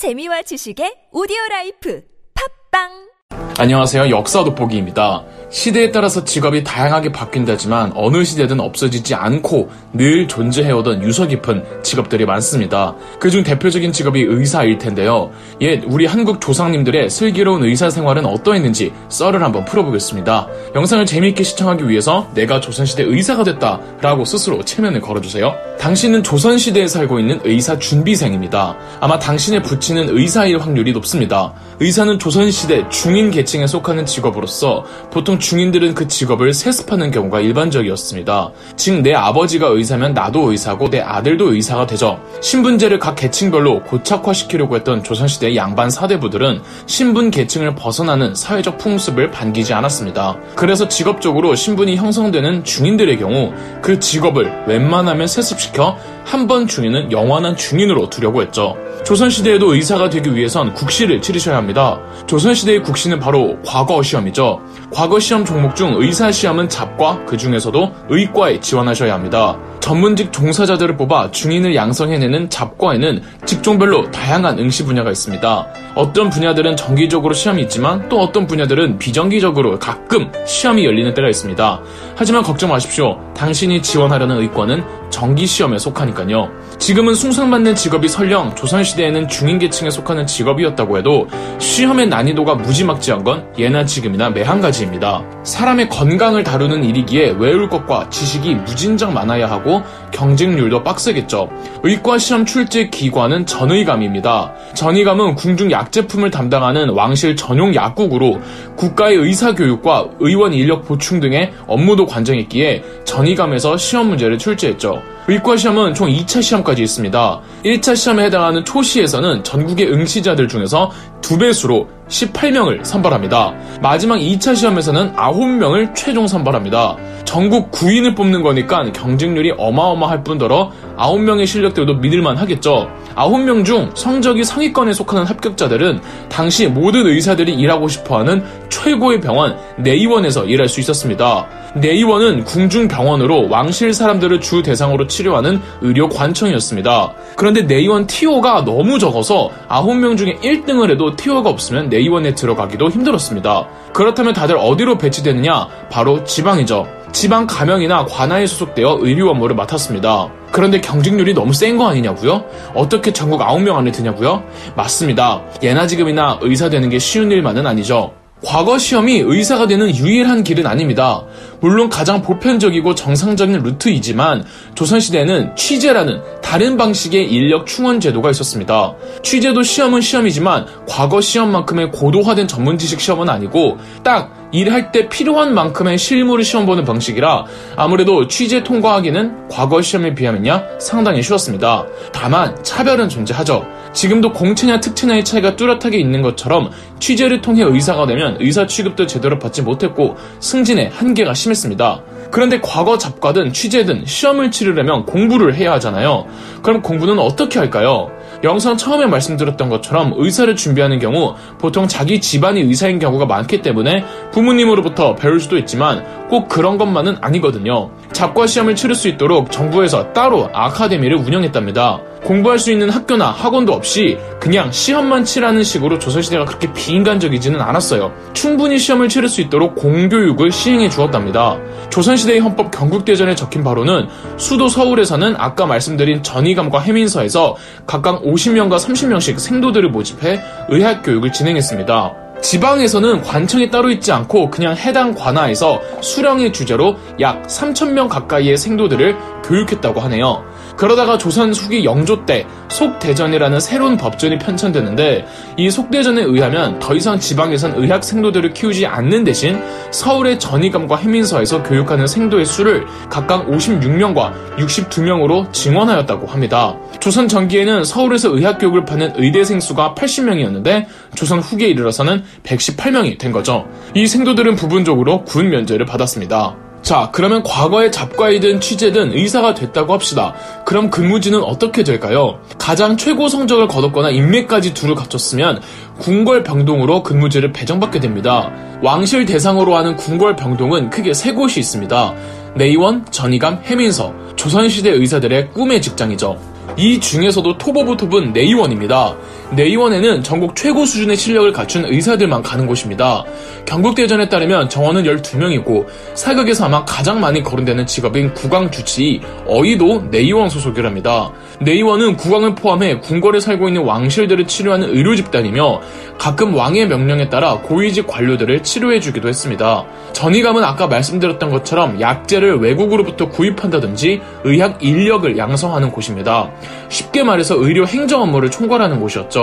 재미와 지식의 오디오 라이프 팟빵 안녕하세요. 역사 돋보기입니다. 시대에 따라서 직업이 다양하게 바뀐다지만 어느 시대든 없어지지 않고 늘 존재해오던 유서 깊은 직업들이 많습니다. 그중 대표적인 직업이 의사일 텐데요. 옛 우리 한국 조상님들의 슬기로운 의사 생활은 어떠했는지 썰을 한번 풀어보겠습니다. 영상을 재미있게 시청하기 위해서 내가 조선시대 의사가 됐다 라고 스스로 최면을 걸어주세요. 당신은 조선시대에 살고 있는 의사 준비생입니다. 아마 당신의 부친은 의사일 확률이 높습니다. 의사는 조선시대 중인 계층에 속하는 직업으로서 보통 중인들은 그 직업을 세습하는 경우가 일반적이었습니다. 즉, 내 아버지가 의사면 나도 의사고 내 아들도 의사가 되죠. 신분제를 각 계층별로 고착화시키려고 했던 조선시대 양반 사대부들은 신분 계층을 벗어나는 사회적 풍습을 반기지 않았습니다. 그래서 직업적으로 신분이 형성되는 중인들의 경우 그 직업을 웬만하면 세습시켜 한 번 중인은 영원한 중인으로 두려고 했죠. 조선시대에도 의사가 되기 위해선 국시를 치르셔야 합니다. 조선시대의 국시는 바로 과거 시험이죠. 과거 시험 종목 중 의사 시험은 잡과 그 중에서도 의과에 지원하셔야 합니다. 전문직 종사자들을 뽑아 중인을 양성해내는 잡과에는 직종별로 다양한 응시 분야가 있습니다. 어떤 분야들은 정기적으로 시험이 있지만 또 어떤 분야들은 비정기적으로 가끔 시험이 열리는 때가 있습니다. 하지만 걱정 마십시오. 당신이 지원하려는 의과는 정기 시험에 속하니까요. 지금은 숭상받는 직업이 설령 조선시대에는 중인계층에 속하는 직업이었다고 해도 시험의 난이도가 무지막지한 건 예나 지금이나 매한가지입니다. 사람의 건강을 다루는 일이기에 외울 것과 지식이 무진장 많아야 하고 경쟁률도 빡세겠죠. 의과 시험 출제 기관은 전의감입니다. 전의감은 궁중 약제품을 담당하는 왕실 전용 약국으로 국가의 의사 교육과 의원 인력 보충 등의 업무도 관장했기에 전의감에서 시험 문제를 출제했죠. 의과 시험은 총 2차 시험까지 있습니다. 1차 시험에 해당하는 초시에서는 전국의 응시자들 중에서 두 배수로 18명을 선발합니다. 마지막 2차 시험에서는 9명을 최종 선발합니다. 전국 9인을 뽑는 거니까 경쟁률이 어마어마할 뿐더러 9명의 실력들도 믿을만 하겠죠. 9명 중 성적이 상위권에 속하는 합격자들은 당시 모든 의사들이 일하고 싶어하는 최고의 병원 내의원에서 일할 수 있었습니다. 내의원은 궁중병원으로 왕실 사람들을 주 대상으로 치료하는 의료 관청이었습니다. 그런데 내의원 TO가 너무 적어서 9명 중에 1등을 해도 TO가 없으면 내의원에 들어가기도 힘들었습니다. 그렇다면 다들 어디로 배치되느냐? 바로 지방이죠. 지방 가명이나 관아에 소속되어 의료 업무를 맡았습니다. 그런데 경쟁률이 너무 센 거 아니냐고요? 어떻게 전국 9명 안에 드냐고요? 맞습니다. 예나 지금이나 의사 되는 게 쉬운 일만은 아니죠. 과거 시험이 의사가 되는 유일한 길은 아닙니다. 물론 가장 보편적이고 정상적인 루트이지만 조선시대에는 취재라는 다른 방식의 인력 충원 제도가 있었습니다. 취재도 시험은 시험이지만 과거 시험만큼의 고도화된 전문 지식 시험은 아니고 딱 일할 때 필요한 만큼의 실무를 시험 보는 방식이라 아무래도 취재 통과하기는 과거 시험에 비하면야 상당히 쉬웠습니다. 다만 차별은 존재하죠. 지금도 공채냐 특채냐의 차이가 뚜렷하게 있는 것처럼 취재를 통해 의사가 되면 의사 취급도 제대로 받지 못했고 승진의 한계가 심했습니다. 그런데 과거 잡과든 취재든 시험을 치르려면 공부를 해야 하잖아요. 그럼 공부는 어떻게 할까요? 영상 처음에 말씀드렸던 것처럼 의사를 준비하는 경우 보통 자기 집안이 의사인 경우가 많기 때문에 부모님으로부터 배울 수도 있지만 꼭 그런 것만은 아니거든요. 잡과 시험을 치를 수 있도록 정부에서 따로 아카데미를 운영했답니다. 공부할 수 있는 학교나 학원도 없이 그냥 시험만 치라는 식으로 조선시대가 그렇게 비인간적이지는 않았어요. 충분히 시험을 치를 수 있도록 공교육을 시행해 주었답니다. 조선시대의 헌법 경국대전에 적힌 바로는 수도 서울에서는 아까 말씀드린 전의감과 해민서에서 각각 50명과 30명씩 생도들을 모집해 의학교육을 진행했습니다. 지방에서는 관청이 따로 있지 않고 그냥 해당 관아에서 수령의 주제로 약 3천명 가까이의 생도들을 교육했다고 하네요. 그러다가 조선 후기 영조 때 속대전이라는 새로운 법전이 편찬되는데 이 속대전에 의하면 더 이상 지방에선 의학 생도들을 키우지 않는 대신 서울의 전의감과 해민서에서 교육하는 생도의 수를 각각 56명과 62명으로 증원하였다고 합니다. 조선 전기에는 서울에서 의학 교육을 받는 의대생 수가 80명이었는데 조선 후기에 이르러서는 118명이 된 거죠. 이 생도들은 부분적으로 군 면제를 받았습니다. 자, 그러면 과거에 잡과이든 취재든 의사가 됐다고 합시다. 그럼 근무지는 어떻게 될까요? 가장 최고 성적을 거뒀거나 인맥까지 두루 갖췄으면 궁궐병동으로 근무지를 배정받게 됩니다. 왕실 대상으로 하는 궁궐병동은 크게 세 곳이 있습니다. 내의원, 전의감, 해민서, 조선시대 의사들의 꿈의 직장이죠. 이 중에서도 top of top은 내의원입니다. 내의원에는 전국 최고 수준의 실력을 갖춘 의사들만 가는 곳입니다. 경국대전에 따르면 정원은 12명이고 사극에서 아마 가장 많이 거론되는 직업인 국왕 주치의 어의도 내의원 소속이랍니다. 내의원은 국왕을 포함해 궁궐에 살고 있는 왕실들을 치료하는 의료 집단이며 가끔 왕의 명령에 따라 고위직 관료들을 치료해주기도 했습니다. 전의감은 아까 말씀드렸던 것처럼 약재를 외국으로부터 구입한다든지 의학 인력을 양성하는 곳입니다. 쉽게 말해서 의료 행정 업무를 총괄하는 곳이었죠.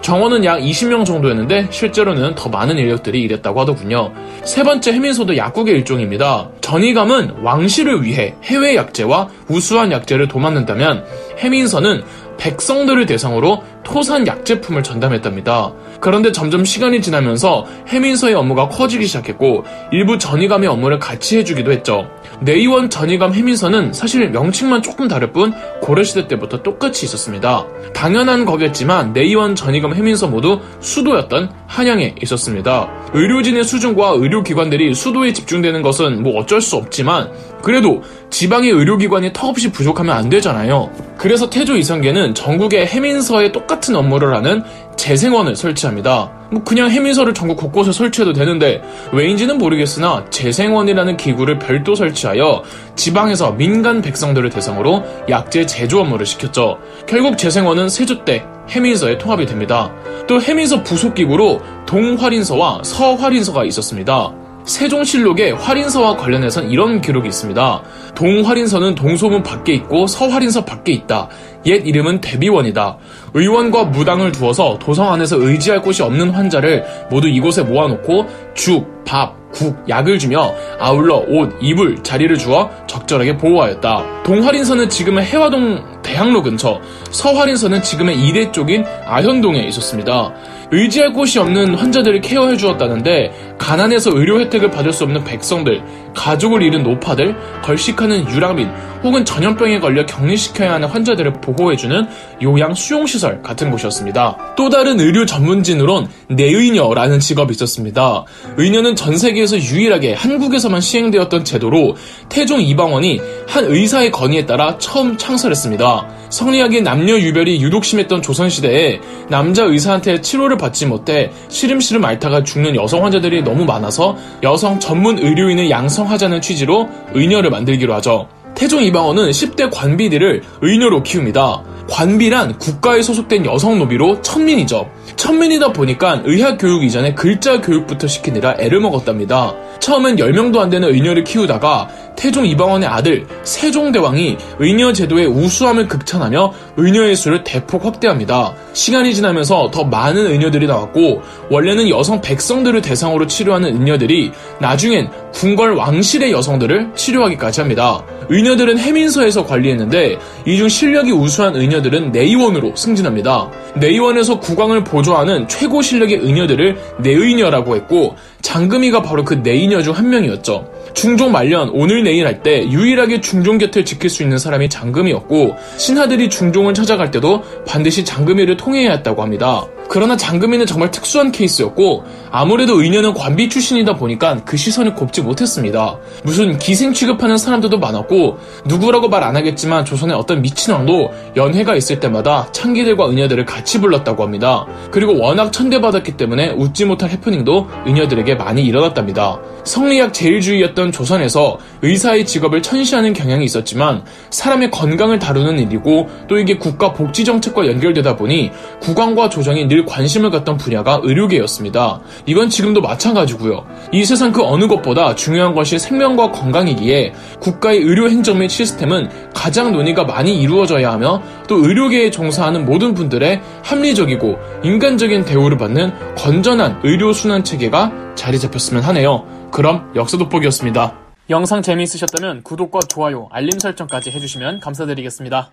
정원은 약 20명 정도였는데 실제로는 더 많은 인력들이 일했다고 하더군요. 세 번째 해민소도 약국의 일종입니다. 전이감은 왕실을 위해 해외 약재와 우수한 약재를 도맡는다면 해민서는 백성들을 대상으로 토산 약제품을 전담했답니다. 그런데 점점 시간이 지나면서 해민서의 업무가 커지기 시작했고 일부 전이감의 업무를 같이 해주기도 했죠. 내의원 전이감 해민서는 사실 명칭만 조금 다를 뿐 고려시대 때부터 똑같이 있었습니다. 당연한 거겠지만 내의원 전이감 해민서 모두 수도였던 한양에 있었습니다. 의료진의 수준과 의료기관들이 수도에 집중되는 것은 뭐 어쩔 수 없지만 그래도 지방의 의료기관이 턱없이 부족하면 안 되잖아요. 그래서 태조 이성계는 전국의 해민서에 똑같은 업무를 하는 재생원을 설치합니다. 뭐 그냥 해민서를 전국 곳곳에 설치해도 되는데 왜인지는 모르겠으나 재생원이라는 기구를 별도 설치하여 지방에서 민간 백성들을 대상으로 약재 제조 업무를 시켰죠. 결국 재생원은 세조 때 해민서에 통합이 됩니다. 또 해민서 부속 기구로 동활인서와 서활인서가 있었습니다. 세종실록에 활인서와 관련해선 이런 기록이 있습니다. 동활인서는 동소문 밖에 있고 서활인서 밖에 있다. 옛 이름은 대비원이다. 의원과 무당을 두어서 도성 안에서 의지할 곳이 없는 환자를 모두 이곳에 모아놓고 죽, 밥, 국, 약을 주며 아울러 옷, 이불, 자리를 주어 적절하게 보호하였다. 동활인서는 지금의 해화동 대학로 근처, 서활인서는 지금의 이대 쪽인 아현동에 있었습니다. 의지할 곳이 없는 환자들을 케어해 주었다는데 가난해서 의료 혜택을 받을 수 없는 백성들, 가족을 잃은 노파들, 걸식하는 유랑민 혹은 전염병에 걸려 격리시켜야 하는 환자들을 보호해주는 요양 수용시설 같은 곳이었습니다. 또 다른 의료 전문진으론 내의녀라는 직업이 있었습니다. 의녀는 전 세계에서 유일하게 한국에서만 시행되었던 제도로 태종 이방원이 한 의사의 건의에 따라 처음 창설했습니다. 성리학의 남녀 유별이 유독 심했던 조선시대에 남자 의사한테 치료를 받지 못해 시름시름 앓다가 죽는 여성 환자들이 너무 많아서 여성 전문 의료인을 양성하자는 취지로 의녀를 만들기로 하죠. 태종 이방원은 10대 관비들을 의녀로 키웁니다. 관비란 국가에 소속된 여성 노비로 천민이죠. 천민이다 보니까 의학 교육 이전에 글자 교육부터 시키느라 애를 먹었답니다. 처음엔 10명도 안 되는 의녀를 키우다가 태종 이방원의 아들 세종대왕이 의녀 제도의 우수함을 극찬하며 의녀의 수를 대폭 확대합니다. 시간이 지나면서 더 많은 의녀들이 나왔고 원래는 여성 백성들을 대상으로 치료하는 의녀들이 나중엔 궁궐 왕실의 여성들을 치료하기까지 합니다. 의녀들은 해민서에서 관리했는데 이 중 실력이 우수한 의녀 들은 내의원으로 승진합니다. 내의원에서 국왕을 보조하는 최고 실력의 의녀들을 내의녀라고 했고 장금이가 바로 그 내의녀 중 한 명이었죠. 중종 말년 오늘 내일 할 때 유일하게 중종 곁을 지킬 수 있는 사람이 장금이었고 신하들이 중종을 찾아갈 때도 반드시 장금이를 통해야 했다고 합니다. 그러나 장금이는 정말 특수한 케이스였고 아무래도 의녀는 관비 출신이다 보니까 그 시선을 곱지 못했습니다. 무슨 기생 취급하는 사람들도 많았고 누구라고 말 안 하겠지만 조선의 어떤 미친왕도 연회가 있을 때마다 창기들과 의녀들을 같이 불렀다고 합니다. 그리고 워낙 천대받았기 때문에 웃지 못할 해프닝도 의녀들에게 많이 일어났답니다. 성리학 제일주의였던 조선에서 의사의 직업을 천시하는 경향이 있었지만 사람의 건강을 다루는 일이고 또 이게 국가 복지 정책과 연결되다 보니 국왕과 조정이 늘 관심을 갖던 분야가 의료계였습니다. 이건 지금도 마찬가지고요. 이 세상 그 어느 것보다 중요한 것이 생명과 건강이기에 국가의 의료 행정 및 시스템은 가장 논의가 많이 이루어져야 하며 또 의료계에 종사하는 모든 분들의 합리적이고 인간적인 대우를 받는 건전한 의료 순환 체계가 자리 잡혔으면 하네요. 그럼 역사 돋보기였습니다. 영상 재미있으셨다면 구독과 좋아요, 알림 설정까지 해주시면 감사드리겠습니다.